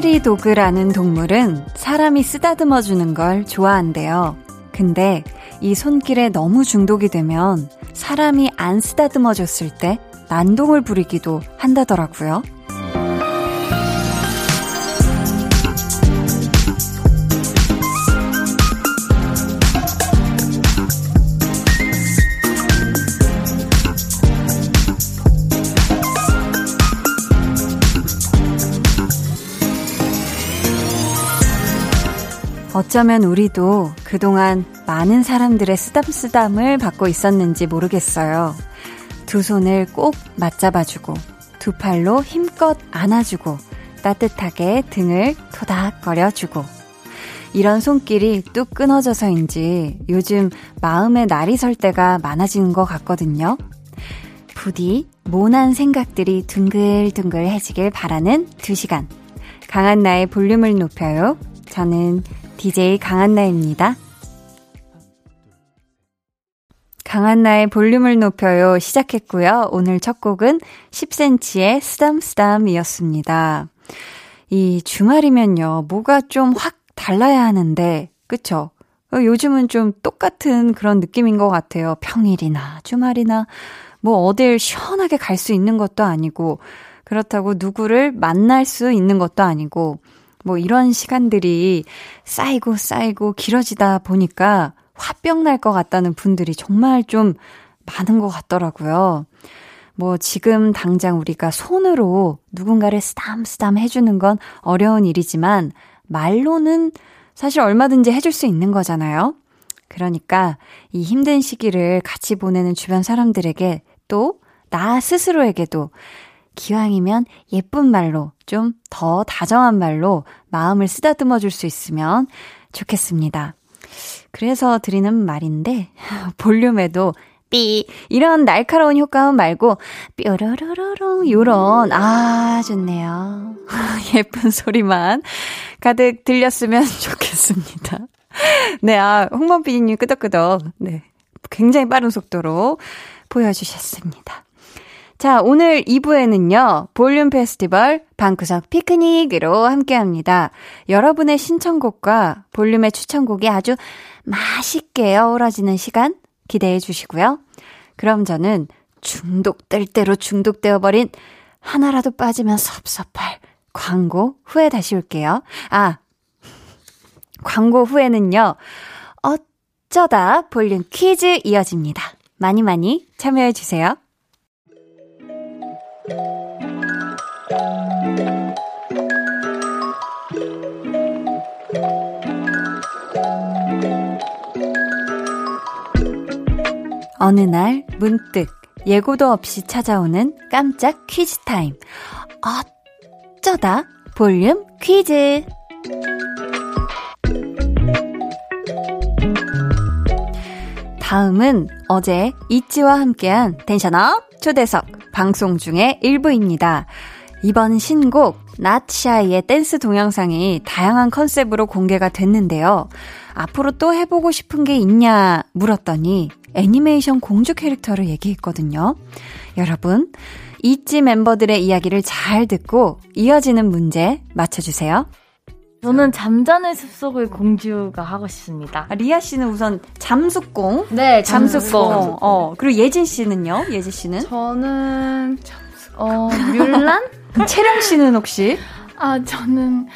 프레리 도그라는 동물은 사람이 쓰다듬어 주는 걸 좋아한대요. 근데 이 손길에 너무 중독이 되면 사람이 안 쓰다듬어 줬을 때 난동을 부리기도 한다더라고요. 어쩌면 우리도 그동안 많은 사람들의 쓰담쓰담을 받고 있었는지 모르겠어요. 두 손을 꼭 맞잡아주고, 두 팔로 힘껏 안아주고, 따뜻하게 등을 토닥거려주고, 이런 손길이 뚝 끊어져서인지 요즘 마음에 날이 설 때가 많아지는 것 같거든요. 부디 모난 생각들이 둥글둥글해지길 바라는 두 시간. 강한 나의 볼륨을 높여요. 저는 DJ 강한나입니다. 강한나의 볼륨을 높여요 시작했고요. 오늘 첫 곡은 10cm의 쓰담쓰담이었습니다. 이 주말이면요, 뭐가 좀 확 달라야 하는데, 그쵸? 어, 요즘은 좀 똑같은 그런 느낌인 것 같아요. 평일이나 주말이나 뭐 어딜 시원하게 갈 수 있는 것도 아니고, 그렇다고 누구를 만날 수 있는 것도 아니고, 뭐 이런 시간들이 쌓이고 쌓이고 길어지다 보니까 화병 날 것 같다는 분들이 정말 좀 많은 것 같더라고요. 뭐 지금 당장 우리가 손으로 누군가를 쓰담쓰담 해주는 건 어려운 일이지만 말로는 사실 얼마든지 해줄 수 있는 거잖아요. 그러니까 이 힘든 시기를 같이 보내는 주변 사람들에게 또 나 스스로에게도 기왕이면 예쁜 말로 좀 더 다정한 말로 마음을 쓰다듬어 줄 수 있으면 좋겠습니다. 그래서 드리는 말인데 볼륨에도 삐 이런 날카로운 효과음 말고 뾰로로로롱 요런 아 좋네요. 예쁜 소리만 가득 들렸으면 좋겠습니다. 네, 아 홍범 PD님 끄덕끄덕 네 굉장히 빠른 속도로 보여주셨습니다. 자, 오늘 2부에는요, 볼륨 페스티벌 방구석 피크닉으로 함께 합니다. 여러분의 신청곡과 볼륨의 추천곡이 아주 맛있게 어우러지는 시간 기대해 주시고요. 그럼 저는 중독될 대로 중독되어 버린 하나라도 빠지면 섭섭할 광고 후에 다시 올게요. 아, 광고 후에는요, 어쩌다 볼륨 퀴즈 이어집니다. 많이 많이 참여해 주세요. 어느 날 문득 예고도 없이 찾아오는 깜짝 퀴즈 타임. 어쩌다 볼륨 퀴즈. 다음은 어제 이치와 함께한 텐션업 초대석 방송 중의 일부입니다. 이번 신곡 나치아이의 댄스 동영상이 다양한 컨셉으로 공개가 됐는데요. 앞으로 또 해보고 싶은 게 있냐 물었더니 애니메이션 공주 캐릭터를 얘기했거든요. 여러분, 이지 멤버들의 이야기를 잘 듣고 이어지는 문제 맞춰주세요. 저는 잠자는 숲속의 공주가 하고 싶습니다. 아, 리아 씨는 우선 잠수공. 네, 잠수공. 어, 그리고 예진 씨는요? 예진 씨는? 저는 어, 뮬란? 채령 씨는 혹시? 아, 저는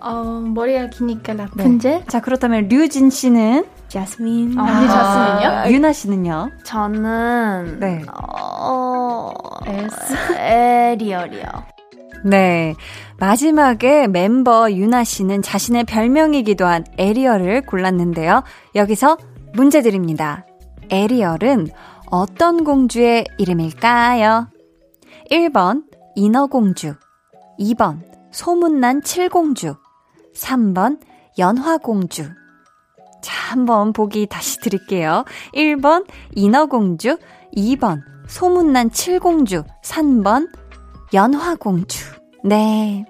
어, 머리가 기니까 라푼젤. 네. 자, 그렇다면 류진 씨는? 자스민. 아, 언니 자스민이요? 아, 유나 씨는요? 저는 네. 어, 엘스 에리얼이요. 네. 마지막에 멤버 유나 씨는 자신의 별명이기도 한 에리얼을 골랐는데요. 여기서 문제 드립니다. 에리얼은 어떤 공주의 이름일까요? 1번 인어공주 2번 소문난 칠공주 3번 연화공주 자, 한번 보기 다시 드릴게요. 1번 인어공주 2번 소문난 칠공주 3번 연화공주 네.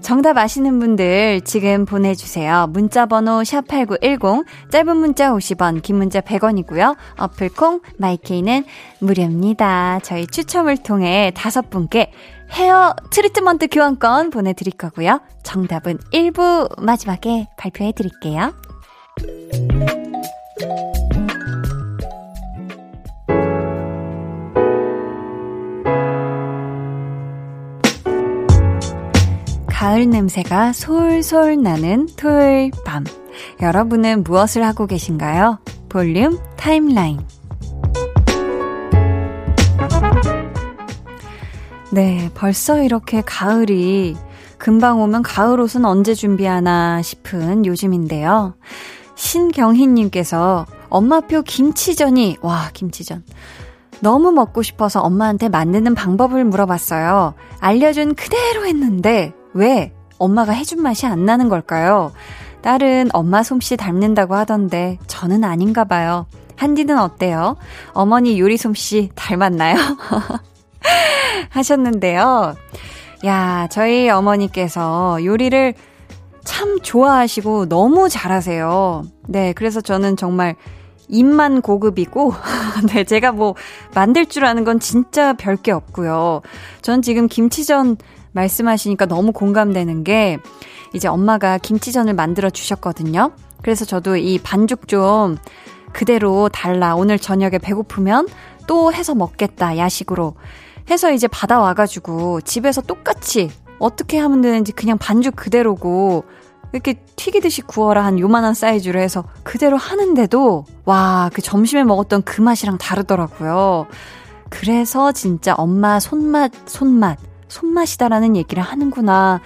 정답 아시는 분들 지금 보내주세요. 문자번호 샵8910, 짧은 문자 50원, 긴 문자 100원이고요. 어플콩, 마이케이는 무료입니다. 저희 추첨을 통해 다섯 분께 헤어 트리트먼트 교환권 보내드릴 거고요. 정답은 1부 마지막에 발표해 드릴게요. 가을 냄새가 솔솔 나는 토요일 밤. 여러분은 무엇을 하고 계신가요? 볼륨 타임라인. 네, 벌써 이렇게 가을이 금방 오면 가을 옷은 언제 준비하나 싶은 요즘인데요. 신경희님께서 엄마표 김치전이, 와, 김치전. 너무 먹고 싶어서 엄마한테 만드는 방법을 물어봤어요. 알려준 그대로 했는데, 왜 엄마가 해준 맛이 안 나는 걸까요? 딸은 엄마 솜씨 닮는다고 하던데 저는 아닌가 봐요. 한디는 어때요? 어머니 요리 솜씨 닮았나요? 하셨는데요. 야, 저희 어머니께서 요리를 참 좋아하시고 너무 잘하세요. 네, 그래서 저는 정말 입만 고급이고, 네, 제가 뭐 만들 줄 아는 건 진짜 별게 없고요. 전 지금 김치전 말씀하시니까 너무 공감되는 게 이제 엄마가 김치전을 만들어 주셨거든요. 그래서 저도 이 반죽 좀 그대로 달라. 오늘 저녁에 배고프면 또 해서 먹겠다. 야식으로. 해서 이제 받아와가지고 집에서 똑같이 어떻게 하면 되는지 그냥 반죽 그대로고 이렇게 튀기듯이 구워라 한 요만한 사이즈로 해서 그대로 하는데도 와, 그 점심에 먹었던 그 맛이랑 다르더라고요. 그래서 진짜 엄마 손맛, 손맛. 손맛이다라는 얘기를 하는구나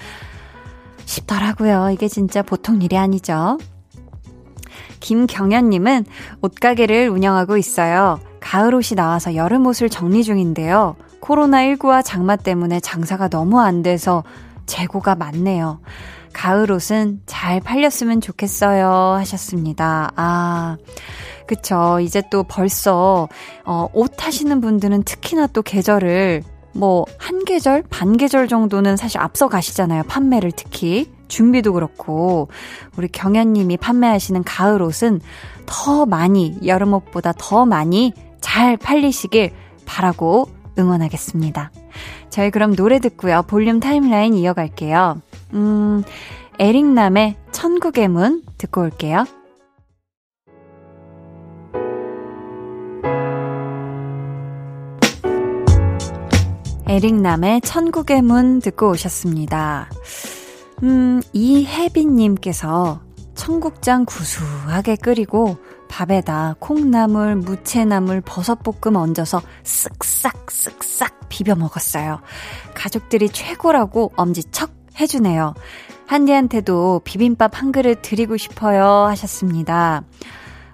싶더라고요. 이게 진짜 보통 일이 아니죠. 김경현님은 옷가게를 운영하고 있어요. 가을 옷이 나와서 여름 옷을 정리 중인데요. 코로나19와 장마 때문에 장사가 너무 안 돼서 재고가 많네요. 가을 옷은 잘 팔렸으면 좋겠어요. 하셨습니다. 아, 그쵸. 이제 또 벌써, 어, 옷 하시는 분들은 특히나 또 계절을 뭐, 한 계절, 반 계절 정도는 사실 앞서 가시잖아요. 판매를 특히. 준비도 그렇고, 우리 경현님이 판매하시는 가을 옷은 더 많이, 여름 옷보다 더 많이 잘 팔리시길 바라고 응원하겠습니다. 저희 그럼 노래 듣고요. 볼륨 타임라인 이어갈게요. 음, 에릭남의 천국의 문 듣고 올게요. 에릭남의 천국의 문 듣고 오셨습니다. 음, 이혜빈님께서 청국장 구수하게 끓이고 밥에다 콩나물, 무채나물, 버섯볶음 얹어서 쓱싹 쓱싹 비벼 먹었어요. 가족들이 최고라고 엄지척 해주네요. 한디한테도 비빔밥 한 그릇 드리고 싶어요 하셨습니다.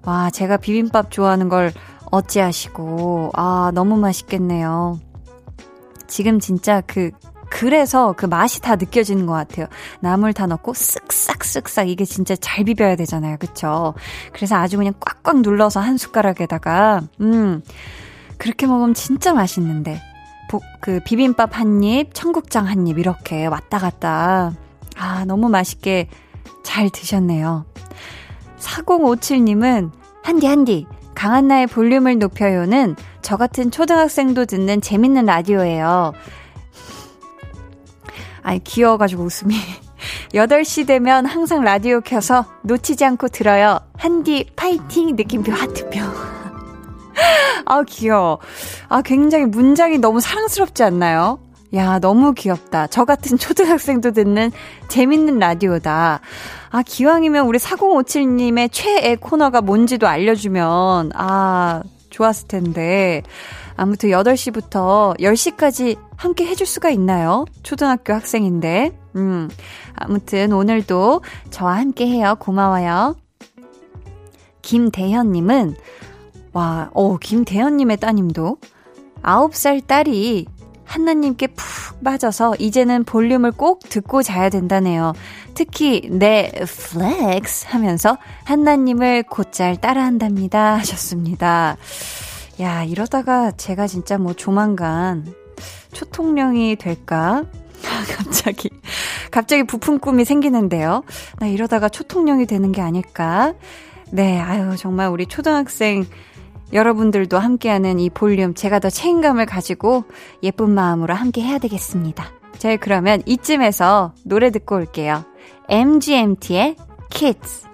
와, 제가 비빔밥 좋아하는 걸 어찌하시고, 아, 너무 맛있겠네요. 지금 진짜 그 그래서 그 맛이 다 느껴지는 것 같아요. 나물 다 넣고 쓱싹 쓱싹 이게 진짜 잘 비벼야 되잖아요. 그쵸? 그래서 아주 그냥 꽉꽉 눌러서 한 숟가락에다가 음 그렇게 먹으면 진짜 맛있는데 보, 그 비빔밥 한 입, 청국장 한 입 이렇게 왔다 갔다 아 너무 맛있게 잘 드셨네요. 4057님은 한디 한디 강한나의 볼륨을 높여요는 저 같은 초등학생도 듣는 재밌는 라디오예요. 아니, 귀여워가지고 웃음이. 8시 되면 항상 라디오 켜서 놓치지 않고 들어요. 한디 파이팅 느낌표 하트표. 아, 귀여워. 아, 굉장히 문장이 너무 사랑스럽지 않나요? 야, 너무 귀엽다. 저 같은 초등학생도 듣는 재밌는 라디오다. 아, 기왕이면 우리 4057님의 최애 코너가 뭔지도 알려주면, 아, 좋았을 텐데. 아무튼 8시부터 10시까지 함께 해줄 수가 있나요? 초등학교 학생인데. 음, 아무튼 오늘도 저와 함께 해요. 고마워요. 김대현님은, 와, 어, 김대현님의 따님도 9살 딸이 한나님께 푹 빠져서 이제는 볼륨을 꼭 듣고 자야 된다네요. 특히 내 flex 하면서 한나님을 곧잘 따라한답니다 하셨습니다. 야 이러다가 제가 진짜 뭐 조만간 초통령이 될까? 갑자기 갑자기 부푼 꿈이 생기는데요. 나 이러다가 초통령이 되는 게 아닐까? 네, 아유, 정말 우리 초등학생 여러분들도 함께하는 이 볼륨 제가 더 책임감을 가지고 예쁜 마음으로 함께 해야 되겠습니다. 자, 그러면 이쯤에서 노래 듣고 올게요. MGMT의 Kids.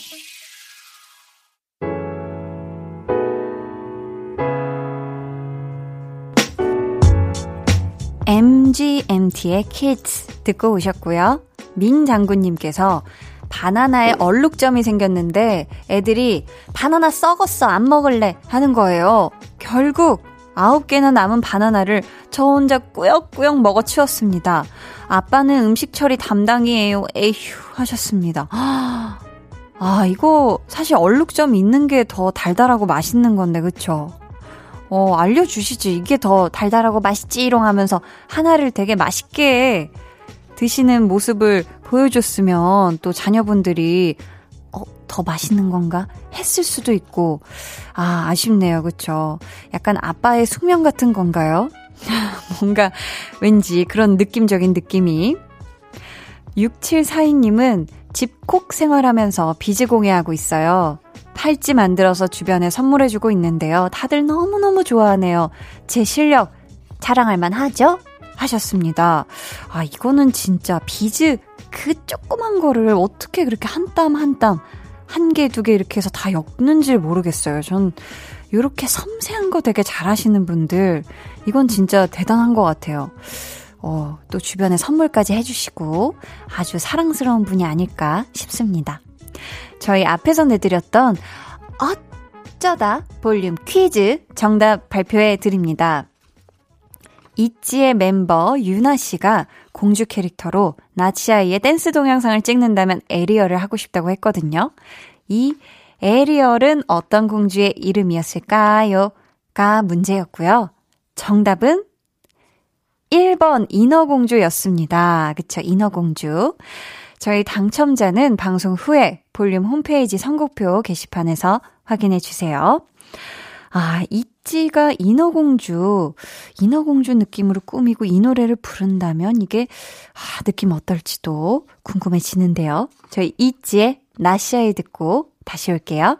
MGMT의 Kids 듣고 오셨고요. 민 장군님께서 바나나에 얼룩점이 생겼는데 애들이 바나나 썩었어 안 먹을래 하는 거예요. 결국 아홉 개나 남은 바나나를 저 혼자 꾸역꾸역 먹어 치웠습니다. 아빠는 음식 처리 담당이에요. 에휴 하셨습니다. 아 이거 사실 얼룩점 있는 게 더 달달하고 맛있는 건데 그쵸? 어, 알려주시지. 이게 더 달달하고 맛있지롱 하면서 하나를 되게 맛있게 드시는 모습을 보여줬으면 또 자녀분들이 어, 더 맛있는 건가? 했을 수도 있고, 아, 아쉽네요. 그쵸? 약간 아빠의 숙명 같은 건가요? 뭔가 왠지 그런 느낌적인 느낌이. 6742님은 집콕 생활하면서 비즈공예하고 있어요. 팔찌 만들어서 주변에 선물해주고 있는데요. 다들 너무너무 좋아하네요. 제 실력 자랑할 만 하죠? 하셨습니다. 아, 이거는 진짜 비즈 그 조그만 거를 어떻게 그렇게 한 땀 한 땀, 한 개, 두 개 이렇게 해서 다 엮는지 모르겠어요. 전 요렇게 섬세한 거 되게 잘하시는 분들, 이건 진짜 대단한 것 같아요. 어, 또 주변에 선물까지 해주시고 아주 사랑스러운 분이 아닐까 싶습니다. 저희 앞에서 내드렸던 어쩌다 볼륨 퀴즈 정답 발표해 드립니다. 이지의 멤버 유나 씨가 공주 캐릭터로 Not Shy의 댄스 동영상을 찍는다면 에리얼을 하고 싶다고 했거든요. 이 에리얼은 어떤 공주의 이름이었을까요? 가 문제였고요. 정답은 1번 인어공주였습니다. 그쵸, 인어공주. 저희 당첨자는 방송 후에 볼륨 홈페이지 선곡표 게시판에서 확인해 주세요. 아, 이찌가 인어공주, 인어공주 느낌으로 꾸미고 이 노래를 부른다면 이게, 아, 느낌 어떨지도 궁금해지는데요. 저희 이찌의 나시아이 듣고 다시 올게요.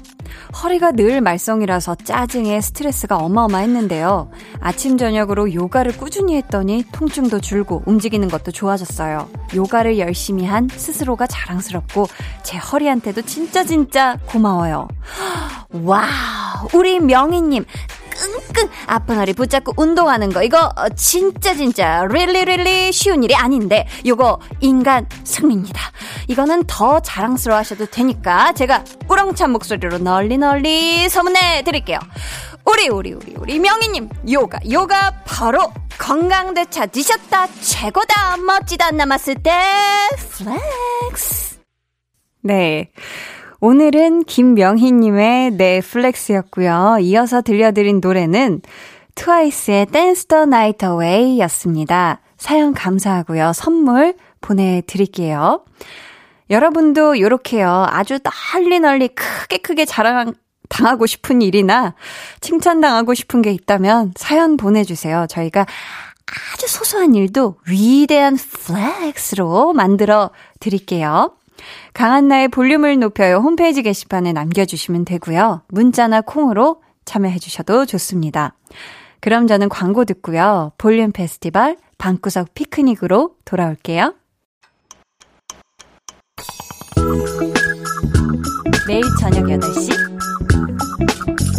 허리가 늘 말썽이라서 짜증에 스트레스가 어마어마했는데요. 아침 저녁으로 요가를 꾸준히 했더니 통증도 줄고 움직이는 것도 좋아졌어요. 요가를 열심히 한 스스로가 자랑스럽고 제 허리한테도 진짜 진짜 고마워요. wow, 우리 명희님 끙끙 아픈 허리 붙잡고 운동하는 거. 이거 진짜 진짜 really really 쉬운 일이 아닌데 요거 인간 승리입니다. 이거는 더 자랑스러워 하셔도 되니까 제가 우렁찬 목소리로 널리 널리 소문내 드릴게요. 우리 우리 우리 우리 명희님 요가 요가 바로 건강 되찾으셨다. 최고다. 멋지다. 안 남았을 때 flex. 네 오늘은 김명희님의 네 flex였고요. 이어서 들려드린 노래는 트와이스의 Dance the Night Away 였습니다. 사연 감사하고요. 선물 보내드릴게요. 여러분도 요렇게요. 아주 널리 널리 크게 크게 자랑, 당하고 싶은 일이나 칭찬당하고 싶은 게 있다면 사연 보내주세요. 저희가 아주 소소한 일도 위대한 flex로 만들어 드릴게요. 강한나의 볼륨을 높여요 홈페이지 게시판에 남겨주시면 되고요. 문자나 콩으로 참여해 주셔도 좋습니다. 그럼 저는 광고 듣고요. 볼륨 페스티벌 방구석 피크닉으로 돌아올게요. 매일 저녁 8시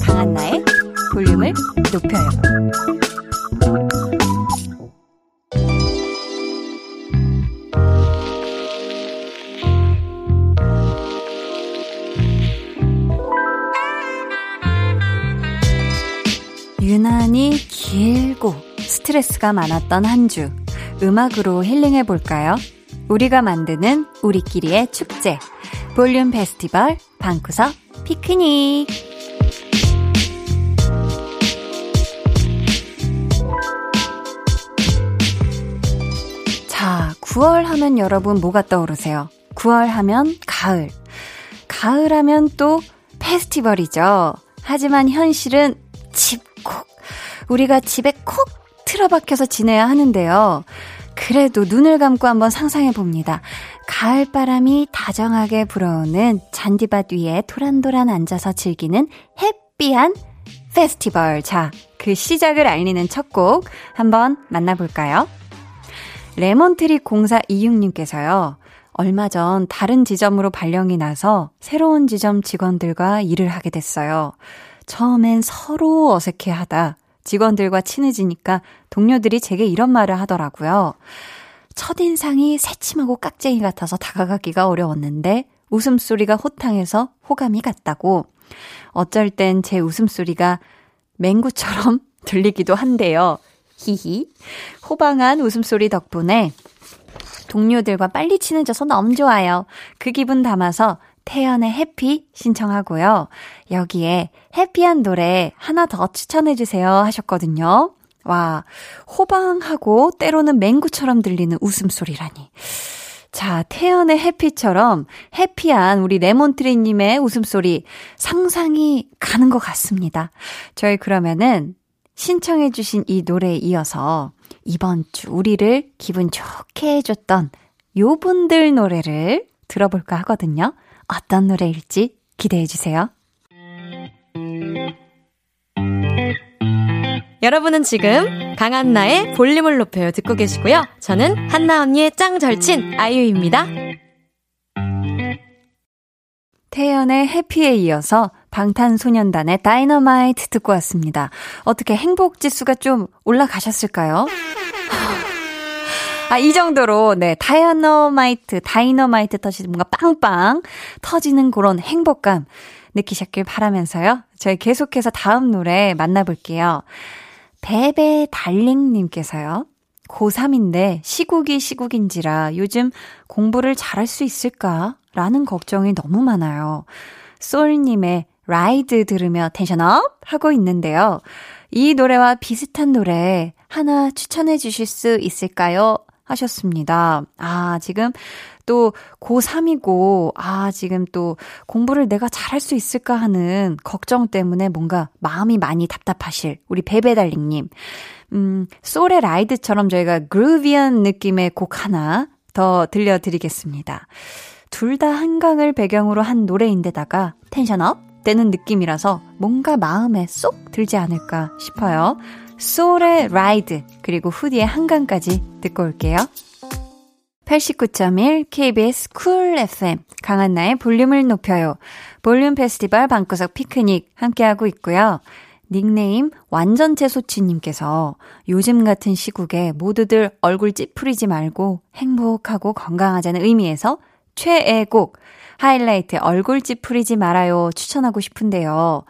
강한나의 볼륨을 높여요. 유난히 길고 스트레스가 많았던 한 주. 음악으로 힐링해 볼까요? 우리가 만드는 우리끼리의 축제. 볼륨 페스티벌 방구석 피크닉. 자, 9월 하면 여러분 뭐가 떠오르세요? 9월 하면 가을. 가을 하면 또 페스티벌이죠. 하지만 현실은 집콕. 우리가 집에 콕 틀어박혀서 지내야 하는데요. 그래도 눈을 감고 한번 상상해 봅니다. 가을 바람이 다정하게 불어오는 잔디밭 위에 도란도란 앉아서 즐기는 happy한 페스티벌. 자, 그 시작을 알리는 첫 곡 한번 만나볼까요? Lemon Tree 공사 26님께서요. 얼마 전 다른 지점으로 발령이 나서 새로운 지점 직원들과 일을 하게 됐어요. 처음엔 서로 어색해 하다 직원들과 친해지니까 동료들이 제게 이런 말을 하더라고요. 첫인상이 새침하고 깍쟁이 같아서 다가가기가 어려웠는데 웃음소리가 호탕해서 호감이 갔다고. 어쩔 땐 제 웃음소리가 맹구처럼 들리기도 한데요. 히히. 호방한 웃음소리 덕분에 동료들과 빨리 친해져서 너무 좋아요. 그 기분 담아서 태연의 해피 신청하고요. 여기에 해피한 노래 하나 더 추천해주세요 하셨거든요. 와, 호방하고 때로는 맹구처럼 들리는 웃음소리라니. 자, 태연의 해피처럼 해피한 우리 레몬트리님의 웃음소리 상상이 가는 것 같습니다. 저희 그러면은 신청해주신 이 노래에 이어서 이번 주 우리를 기분 좋게 해줬던 요 분들 노래를 들어볼까 하거든요. 어떤 노래일지 기대해 주세요. 여러분은 지금 강한나의 볼륨을 높여요 듣고 계시고요. 저는 한나 언니의 짱 절친 아이유입니다. 태연의 해피에 이어서 방탄소년단의 다이너마이트 듣고 왔습니다. 어떻게 행복 지수가 좀 올라가셨을까요? 아, 이 정도로, 네, 다이너마이트, 다이너마이트 터지 뭔가 빵빵 터지는 그런 행복감 느끼셨길 바라면서요. 저희 계속해서 다음 노래 만나볼게요. 베베 달링님께서요. 고3인데 시국이 시국인지라 요즘 공부를 잘할 수 있을까? 라는 걱정이 너무 많아요. 솔님의 RIDE 들으며 tension up 하고 있는데요. 이 노래와 비슷한 노래 하나 추천해 주실 수 있을까요? 하셨습니다. 아, 지금 또 고3이고, 아, 지금 또 공부를 내가 잘할 수 있을까 하는 걱정 때문에 뭔가 마음이 많이 답답하실 우리 베베달링님. 음, 소의 라이드처럼 저희가 그루비한 느낌의 곡 하나 더 들려드리겠습니다. 둘 다 한강을 배경으로 한 노래인데다가 텐션업 되는 느낌이라서 뭔가 마음에 쏙 들지 않을까 싶어요. 쏠의 RIDE 그리고 후디의 한강까지 듣고 올게요. 89.1 KBS Cool FM 강한나의 볼륨을 높여요. 볼륨 페스티벌 방구석 피크닉 함께하고 있고요. 닉네임 완전체 소치님께서 요즘 같은 시국에 모두들 얼굴 찌푸리지 말고 행복하고 건강하자는 의미에서 최애곡 하이라이트 얼굴 찌푸리지 말아요 추천하고 싶은데요.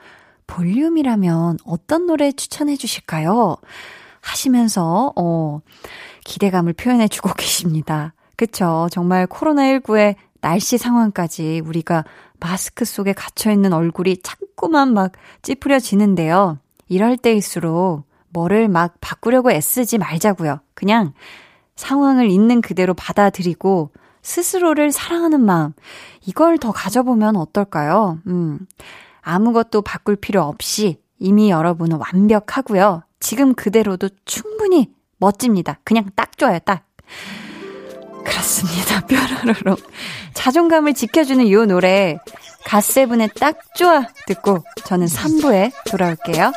볼륨이라면 어떤 노래 추천해 주실까요? 하시면서, 어, 기대감을 표현해 주고 계십니다. 그쵸. 정말 코로나19의 날씨 상황까지 우리가 마스크 속에 갇혀있는 얼굴이 자꾸만 막 찌푸려지는데요. 이럴 때일수록 뭐를 막 바꾸려고 애쓰지 말자고요. 그냥 상황을 있는 그대로 받아들이고 스스로를 사랑하는 마음, 이걸 더 가져보면 어떨까요? 음. 아무것도 바꿀 필요 없이 이미 여러분은 완벽하고요. 지금 그대로도 충분히 멋집니다. 그냥 딱 좋아요, 딱. 그렇습니다. 뾰로로로. 자존감을 지켜주는 이 노래, 갓세븐의 딱 좋아 듣고 저는 3부에 돌아올게요.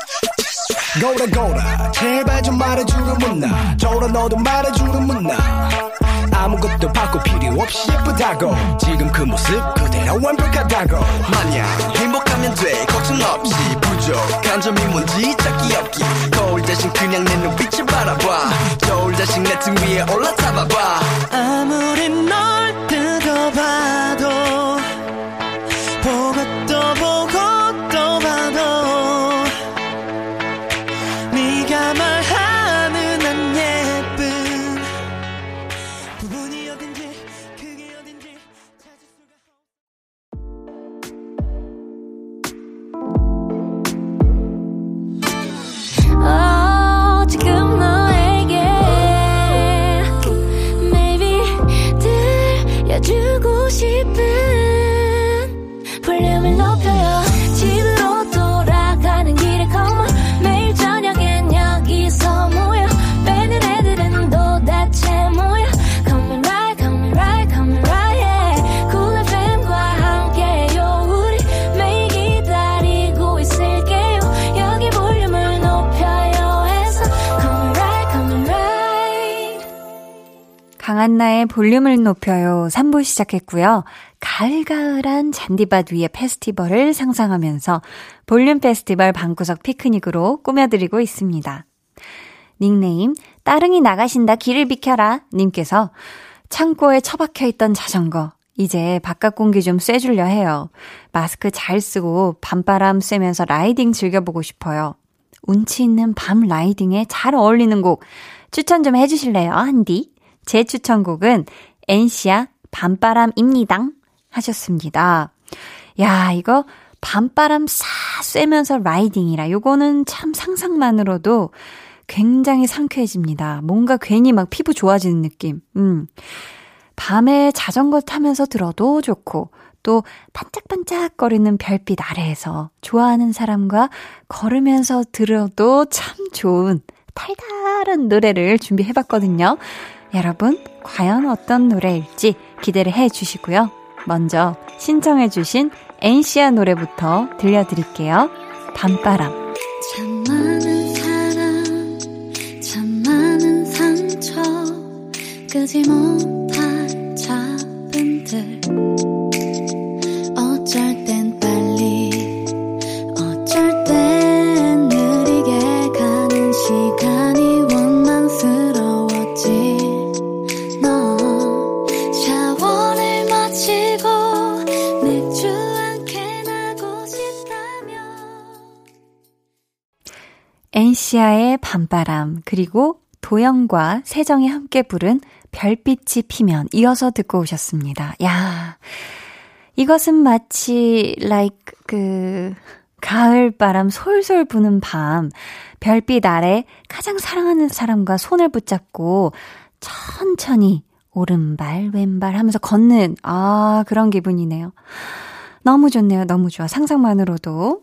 고라 고라 제발 좀 말해주는 문나 저라 너도 말해주는 문나 아무것도 바꿀 필요 없이 예쁘다고. 지금 그 모습 그대로 완벽하다고. 마냥 행복하면 돼. 걱정 없이 부족한 점이 뭔지 찾기 없기. 거울 대신 그냥 내 눈빛을 바라봐. 겨울 대신 내 등 위에 올라타봐봐. 아무리 널 강한나의 볼륨을 높여요 3부 시작했고요. 가을가을한 잔디밭 위의 페스티벌을 상상하면서 볼륨 페스티벌 방구석 피크닉으로 꾸며드리고 있습니다. 닉네임 따릉이 나가신다 길을 비켜라 님께서 창고에 처박혀 있던 자전거 이제 바깥 공기 좀 쐬주려 해요. 마스크 잘 쓰고 밤바람 쐬면서 riding 즐겨보고 싶어요. 운치 있는 밤 riding에 잘 어울리는 곡 추천 좀 해주실래요, 한디? 제 추천곡은 엔시아 밤바람입니다. 하셨습니다. 야, 이거 밤바람 싹 쐬면서 라이딩이라 요거는 참 상상만으로도 굉장히 상쾌해집니다. 뭔가 괜히 막 피부 좋아지는 느낌. 음. 밤에 자전거 타면서 들어도 좋고 또 반짝반짝거리는 별빛 아래에서 좋아하는 사람과 걸으면서 들어도 참 좋은 달달한 노래를 준비해 봤거든요. 여러분, 과연 어떤 노래일지 기대를 해 주시고요. 먼저 신청해 주신 엔시아 노래부터 들려드릴게요. 밤바람. 참 많은 사랑, 참 많은 상처, 끄지 못할 잡음들. 밤바람, 그리고 도영과 세정이 함께 부른 별빛이 피면 이어서 듣고 오셨습니다. 야, 이것은 마치 like 그 가을 바람 솔솔 부는 밤, 별빛 아래 가장 사랑하는 사람과 손을 붙잡고 천천히 오른발 왼발 하면서 걷는 아 그런 기분이네요. 너무 좋네요. 너무 좋아. 상상만으로도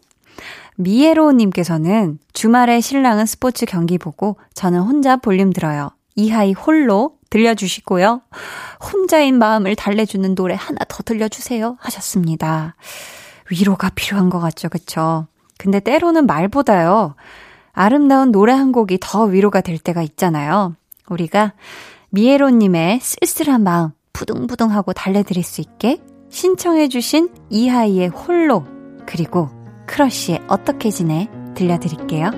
미에로님께서는 주말에 신랑은 스포츠 경기 보고 저는 혼자 볼륨 들어요. 이하이 홀로 들려주시고요. 혼자인 마음을 달래주는 노래 하나 더 들려주세요. 하셨습니다. 위로가 필요한 것 같죠. 그쵸? 근데 때로는 말보다요. 아름다운 노래 한 곡이 더 위로가 될 때가 있잖아요. 우리가 미에로님의 쓸쓸한 마음 부둥부둥하고 달래드릴 수 있게 신청해주신 이하이의 홀로 그리고 크러쉬의 어떻게 지내 들려드릴게요.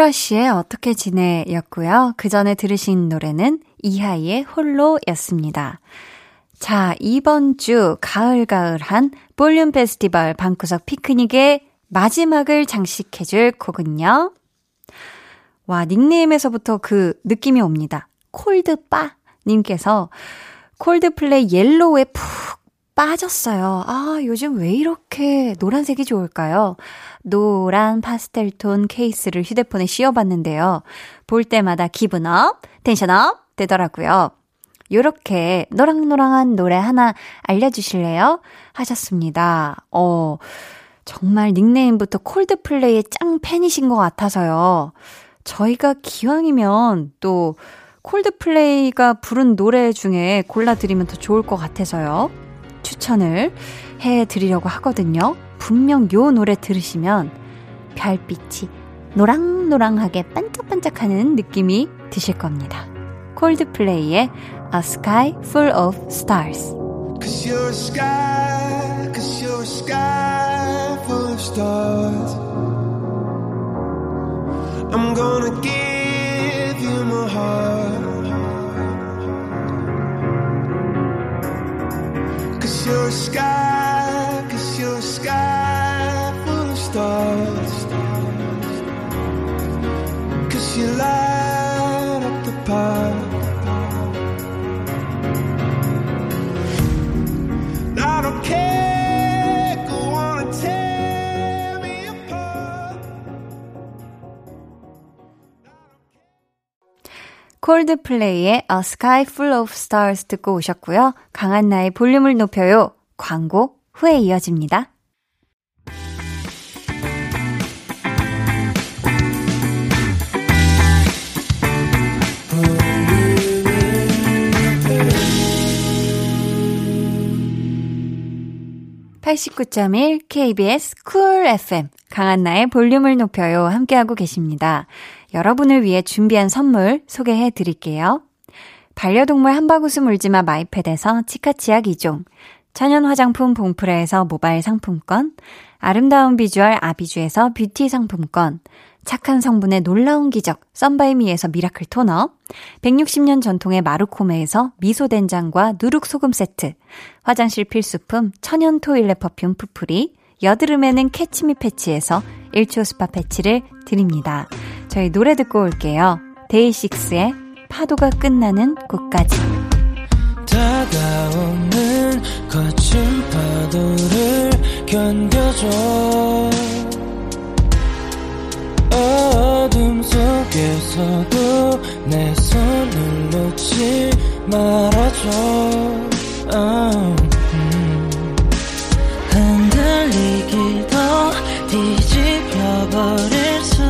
크러쉬의 어떻게 지내 였고요. 그 전에 들으신 노래는 이하이의 홀로 였습니다. 자, 이번 주 가을가을한 볼륨 페스티벌 방구석 피크닉의 마지막을 장식해줄 곡은요. 와, 닉네임에서부터 그 느낌이 옵니다. 콜드빠 님께서 콜드플레이 Yellow에 푹 빠졌어요. 아, 요즘 왜 이렇게 노란색이 좋을까요? 노란 파스텔 톤 케이스를 휴대폰에 씌워봤는데요. 볼 때마다 기분 up, tension up 되더라고요. 요렇게 노랑노랑한 노래 하나 알려주실래요? 하셨습니다. 어, 정말 닉네임부터 콜드플레이의 짱 팬이신 것 같아서요. 저희가 기왕이면 또 콜드플레이가 부른 노래 중에 골라드리면 더 좋을 것 같아서요. 추천을 해 드리려고 하거든요. 분명 요 노래 들으시면 별빛이 노랑노랑하게 반짝반짝하는 느낌이 드실 겁니다. 콜드플레이의 A Sky Full of Stars. Cause you're a sky, cause you're a sky full of stars. I'm gonna give you my heart. Cause you're a sky, cause you're a sky full of stars. Cause you light 콜드플레이의 A Sky Full of Stars 듣고 오셨고요. 강한나의 볼륨을 높여요. 광고 후에 이어집니다. 89.1 KBS 쿨 FM 강한나의 볼륨을 높여요 함께하고 계십니다. 여러분을 위해 준비한 선물 소개해 드릴게요. 반려동물 한바구스 물지마 마이패드에서 치카치약 2종 천연 화장품 봉프레에서 모바일 상품권 아름다운 비주얼 아비주에서 뷰티 상품권 착한 성분의 놀라운 기적 썬바이미에서 미라클 토너 160년 전통의 마루코메에서 미소된장과 누룩소금 세트 화장실 필수품 천연 toilet perfume 푸푸리 여드름에는 캐치미 패치에서 1초 스파 패치를 드립니다. 저희 노래 듣고 올게요. 데이식스의 파도가 끝나는 곳까지 다가오는 거친 파도를 견뎌줘 어둠 속에서도 내 손을 놓지 말아줘 oh, 음. 흔들리기도 뒤집혀버릴 수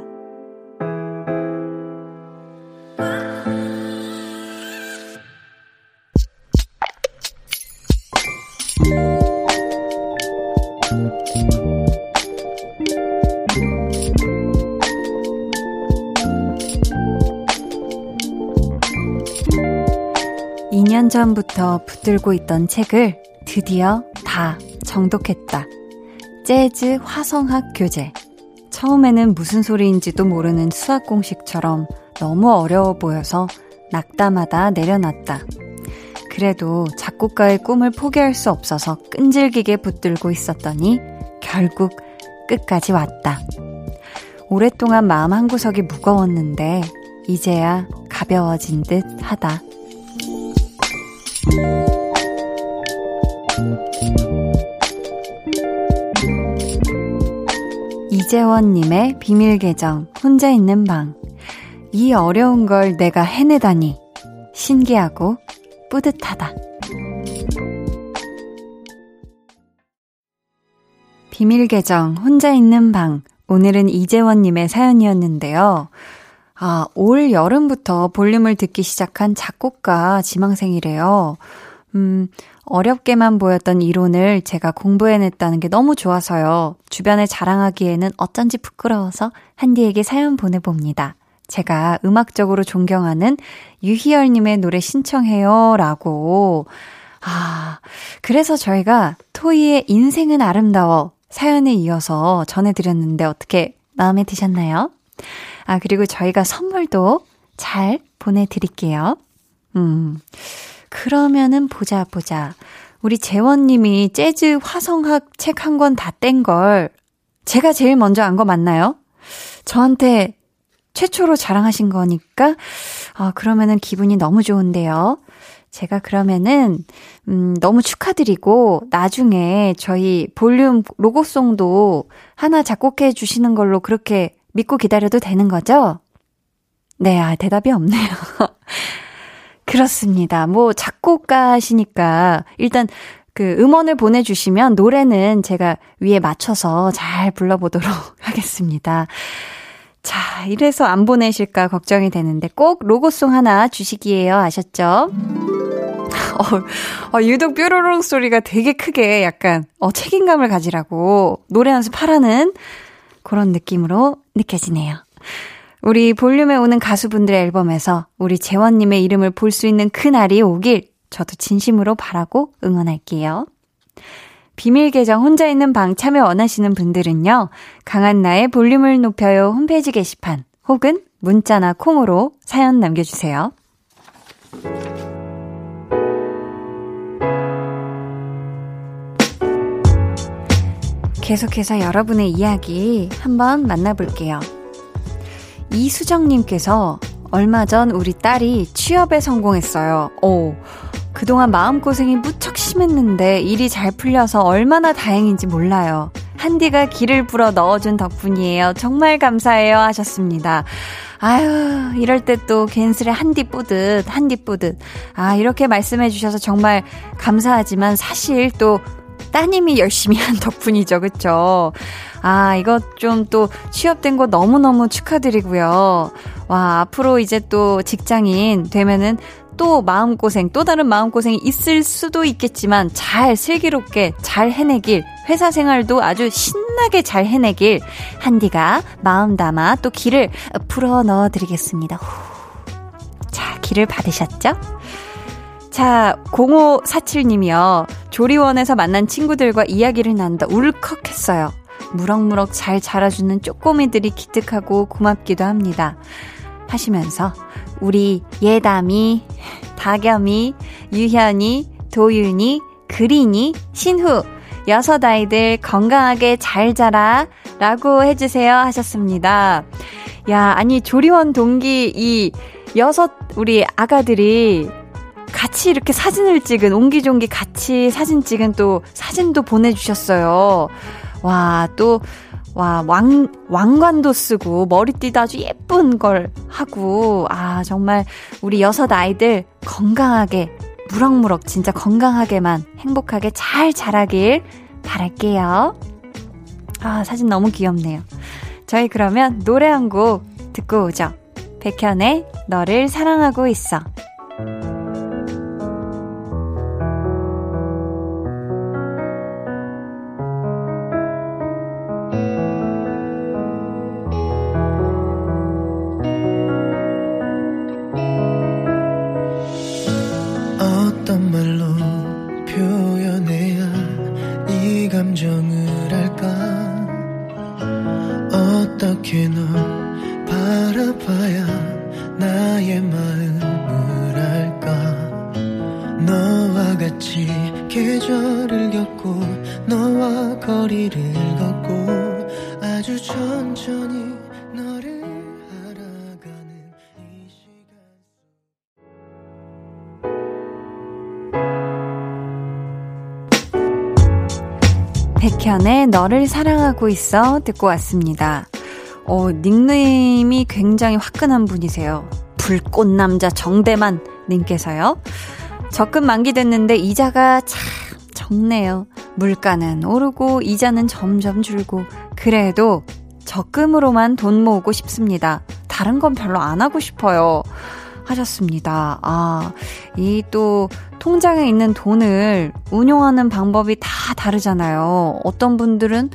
전부터 붙들고 있던 책을 드디어 다 정독했다. 재즈 화성학 교재. 처음에는 무슨 소리인지도 모르는 수학 공식처럼 너무 어려워 보여서 낙담하다 내려놨다. 그래도 작곡가의 꿈을 포기할 수 없어서 끈질기게 붙들고 있었더니 결국 끝까지 왔다. 오랫동안 마음 한구석이 무거웠는데 이제야 가벼워진 듯 하다. 이재원님의 비밀 계정, 혼자 있는 방. 이 어려운 걸 내가 해내다니. 신기하고 뿌듯하다. 비밀 계정, 혼자 있는 방. 오늘은 이재원님의 사연이었는데요. 아, 올 여름부터 볼륨을 듣기 시작한 작곡가 지망생이래요. 음, 어렵게만 보였던 이론을 제가 공부해냈다는 게 너무 좋아서요. 주변에 자랑하기에는 어쩐지 부끄러워서 한디에게 사연 보내봅니다. 제가 음악적으로 존경하는 유희열님의 노래 신청해요. 라고. 아, 그래서 저희가 토이의 인생은 아름다워 사연에 이어서 전해드렸는데 어떻게 마음에 드셨나요? 아, 그리고 저희가 선물도 잘 보내드릴게요. 음. 그러면은 보자, 보자. 우리 재원님이 재즈 화성학 책 한 권 다 뗀 걸 제가 제일 먼저 안 거 맞나요? 저한테 최초로 자랑하신 거니까, 아, 그러면은 기분이 너무 좋은데요. 제가 그러면은, 음, 너무 축하드리고, 나중에 저희 볼륨 로고송도 하나 작곡해 주시는 걸로 그렇게 믿고 기다려도 되는 거죠? 네, 아, 대답이 없네요. 그렇습니다. 뭐, 작곡가시니까, 일단, 그 음원을 보내주시면 노래는 제가 위에 맞춰서 잘 불러보도록 하겠습니다. 자, 이래서 안 보내실까 걱정이 되는데 꼭 로고송 하나 주시기에요. 아셨죠? 어, 어, 유독 뾰로롱 소리가 되게 크게 약간, 어, 책임감을 가지라고 노래 연습하라는 그런 느낌으로 느껴지네요. 우리 볼륨에 오는 가수분들의 앨범에서 우리 재원님의 이름을 볼 수 있는 그 날이 오길 저도 진심으로 바라고 응원할게요. 비밀 계정 혼자 있는 방 참여 원하시는 분들은요, 강한나의 볼륨을 높여요 홈페이지 게시판 혹은 문자나 콩으로 사연 남겨주세요. 계속해서 여러분의 이야기 한번 만나볼게요. 이수정님께서 얼마 전 우리 딸이 취업에 성공했어요. 오, 그동안 마음고생이 무척 심했는데 일이 잘 풀려서 얼마나 다행인지 몰라요. 한디가 길을 불어 넣어준 덕분이에요. 정말 감사해요. 하셨습니다. 아유, 이럴 때 또 괜스레 한디 뿌듯, 한디 뿌듯. 아, 이렇게 말씀해 주셔서 정말 감사하지만 사실 또 따님이 열심히 한 덕분이죠. 그쵸? 아, 이거 좀 또 취업된 거 너무너무 축하드리고요. 와, 앞으로 이제 또 직장인 되면은 또 마음고생, 또 다른 마음고생이 있을 수도 있겠지만 잘 슬기롭게 잘 해내길, 회사 생활도 아주 신나게 잘 해내길, 한디가 마음 담아 또 길을 풀어 넣어 드리겠습니다. 자, 길을 받으셨죠? 자, 0547님이요. 조리원에서 만난 친구들과 이야기를 나누다 울컥했어요. 무럭무럭 잘 자라주는 쪼꼬미들이 기특하고 고맙기도 합니다. 하시면서 우리 예담이, 다겸이, 유현이, 도윤이, 그린이, 신후 여섯 아이들 건강하게 잘 자라 라고 해주세요 하셨습니다. 야, 아니 조리원 동기 이 여섯 우리 아가들이 같이 이렇게 사진을 찍은 옹기종기 같이 사진 찍은 또 사진도 보내주셨어요. 와, 또 와, 왕, 왕관도 쓰고, 머리띠도 아주 예쁜 걸 하고, 아, 정말 우리 여섯 아이들 건강하게, 무럭무럭 진짜 건강하게만 행복하게 잘 자라길 바랄게요. 아, 사진 너무 귀엽네요. 저희 그러면 노래 한 곡 듣고 오죠. 백현의 너를 사랑하고 있어. 백현의 너를 사랑하고 있어 듣고 왔습니다. 어, 닉네임이 굉장히 화끈한 분이세요. 불꽃남자 정대만 님께서요. 적금 만기됐는데 이자가 참 적네요. 물가는 오르고 이자는 점점 줄고 그래도 적금으로만 돈 모으고 싶습니다. 다른 건 별로 안 하고 싶어요. 하셨습니다. 아, 이 또 통장에 있는 돈을 운용하는 방법이 다 다르잖아요. 어떤 분들은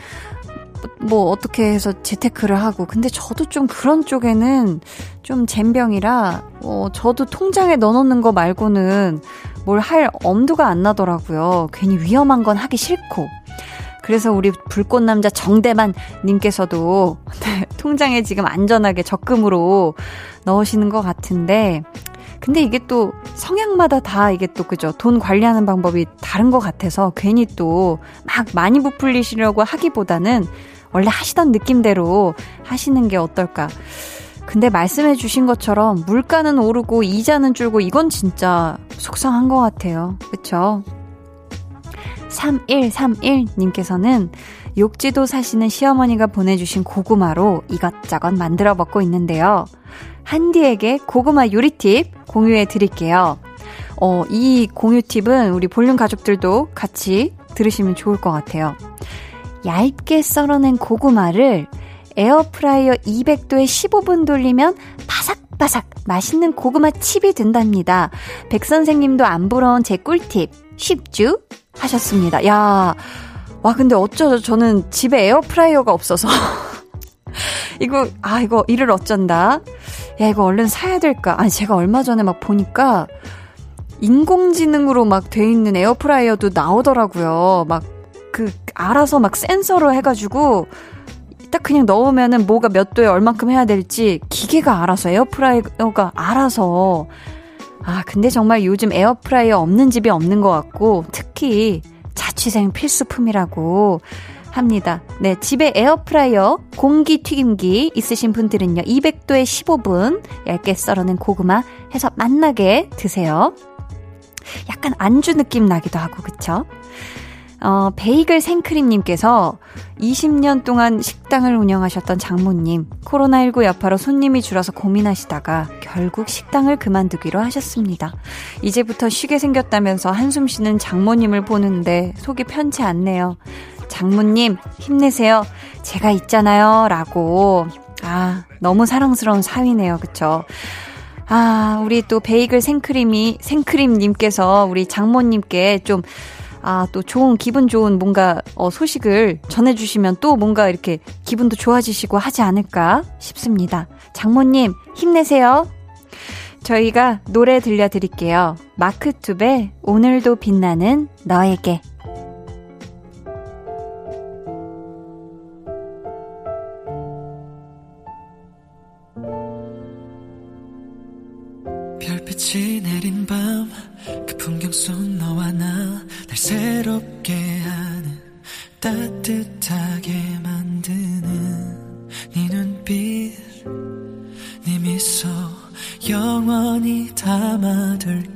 뭐 어떻게 해서 재테크를 하고 근데 저도 좀 그런 쪽에는 좀 젬병이라 어 저도 통장에 넣어놓는 거 말고는 뭘 할 엄두가 안 나더라고요. 괜히 위험한 건 하기 싫고 그래서 우리 불꽃남자 정대만 님께서도 네, 통장에 지금 안전하게 적금으로 넣으시는 것 같은데 근데 이게 또 성향마다 다 이게 또 그죠 돈 관리하는 방법이 다른 것 같아서 괜히 또 막 많이 부풀리시려고 하기보다는 원래 하시던 느낌대로 하시는 게 어떨까. 근데 말씀해 주신 것처럼 물가는 오르고 이자는 줄고 이건 진짜 속상한 것 같아요. 그쵸? 3131님께서는 욕지도 사시는 시어머니가 보내주신 고구마로 이것저것 만들어 먹고 있는데요. 한디에게 고구마 요리 팁 공유해 드릴게요. 어, 이 공유 팁은 우리 볼륨 가족들도 같이 들으시면 좋을 것 같아요. 얇게 썰어낸 고구마를 에어프라이어 200도에 15분 돌리면 바삭바삭 맛있는 고구마 칩이 된답니다. 백 선생님도 안 부러운 제 꿀팁 쉽죠? 하셨습니다. 야, 와 근데 어쩌죠? 저는 집에 에어프라이어가 없어서 이거 아 이거 일을 어쩐다. 야 이거 얼른 사야 될까? 아니 제가 얼마 전에 막 보니까 인공지능으로 막 돼 있는 에어프라이어도 나오더라고요. 막 그 알아서 막 센서로 해가지고 딱 그냥 넣으면은 뭐가 몇 도에 얼만큼 해야 될지 기계가 알아서 에어프라이어가 알아서 아 근데 정말 요즘 에어프라이어 없는 집이 없는 것 같고 특히 자취생 필수품이라고 합니다. 네, 집에 에어프라이어, 공기 튀김기 있으신 분들은요, 200도에 15분 얇게 썰어낸 고구마 해서 맛나게 드세요. 약간 안주 느낌 나기도 하고, 그쵸? 어, 베이글 생크림님께서 20년 동안 식당을 운영하셨던 장모님, 코로나19 여파로 손님이 줄어서 고민하시다가 결국 식당을 그만두기로 하셨습니다. 이제부터 쉬게 생겼다면서 한숨 쉬는 장모님을 보는데 속이 편치 않네요. 장모님, 힘내세요. 제가 있잖아요. 라고. 아, 너무 사랑스러운 사위네요. 그쵸? 아, 우리 또 베이글 생크림이, 생크림님께서 우리 장모님께 좀 아, 또 좋은, 기분 좋은 뭔가, 어, 소식을 전해주시면 또 뭔가 이렇게 기분도 좋아지시고 하지 않을까 싶습니다. 장모님, 힘내세요. 저희가 노래 들려드릴게요. 마크투베, 오늘도 빛나는 너에게. 내린 밤, 그 풍경 속 너와 나, 날 새롭게 하는, 따뜻하게 만드는, 네 눈빛, 네 미소, 영원히 담아둘게.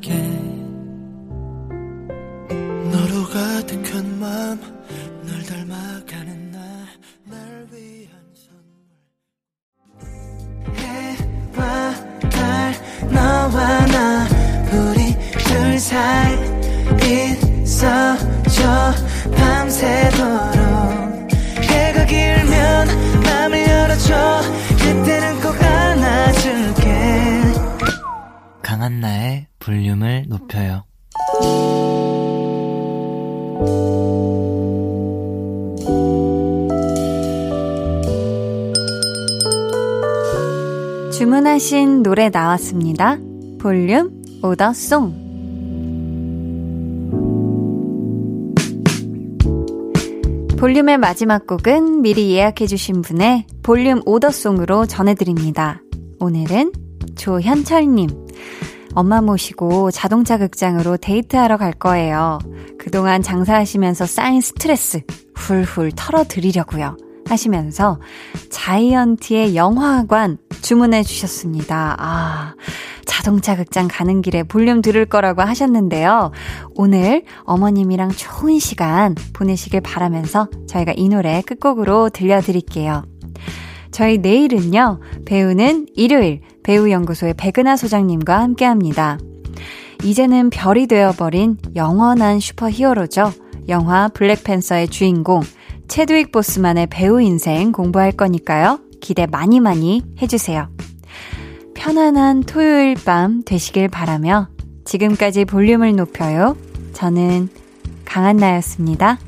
노래 나왔습니다. 볼륨 오더송. 볼륨의 마지막 곡은 미리 예약해주신 분의 볼륨 오더송으로 전해드립니다. 오늘은 조현철님. 엄마 모시고 자동차 극장으로 데이트하러 갈 거예요. 그동안 장사하시면서 쌓인 스트레스 훌훌 털어드리려고요. 하시면서 자이언티의 영화관 주문해 주셨습니다. 아, 자동차 극장 가는 길에 볼륨 들을 거라고 하셨는데요. 오늘 어머님이랑 좋은 시간 보내시길 바라면서 저희가 이 노래 끝곡으로 들려드릴게요. 저희 내일은요, 배우는 일요일 배우연구소의 백은하 소장님과 함께 합니다. 이제는 별이 되어버린 영원한 슈퍼 히어로죠. 영화 블랙팬서의 주인공, 체드윅 보스만의 배우 인생 공부할 거니까요. 기대 많이 많이 해주세요. 편안한 토요일 밤 되시길 바라며 지금까지 볼륨을 높여요. 저는 강한나였습니다.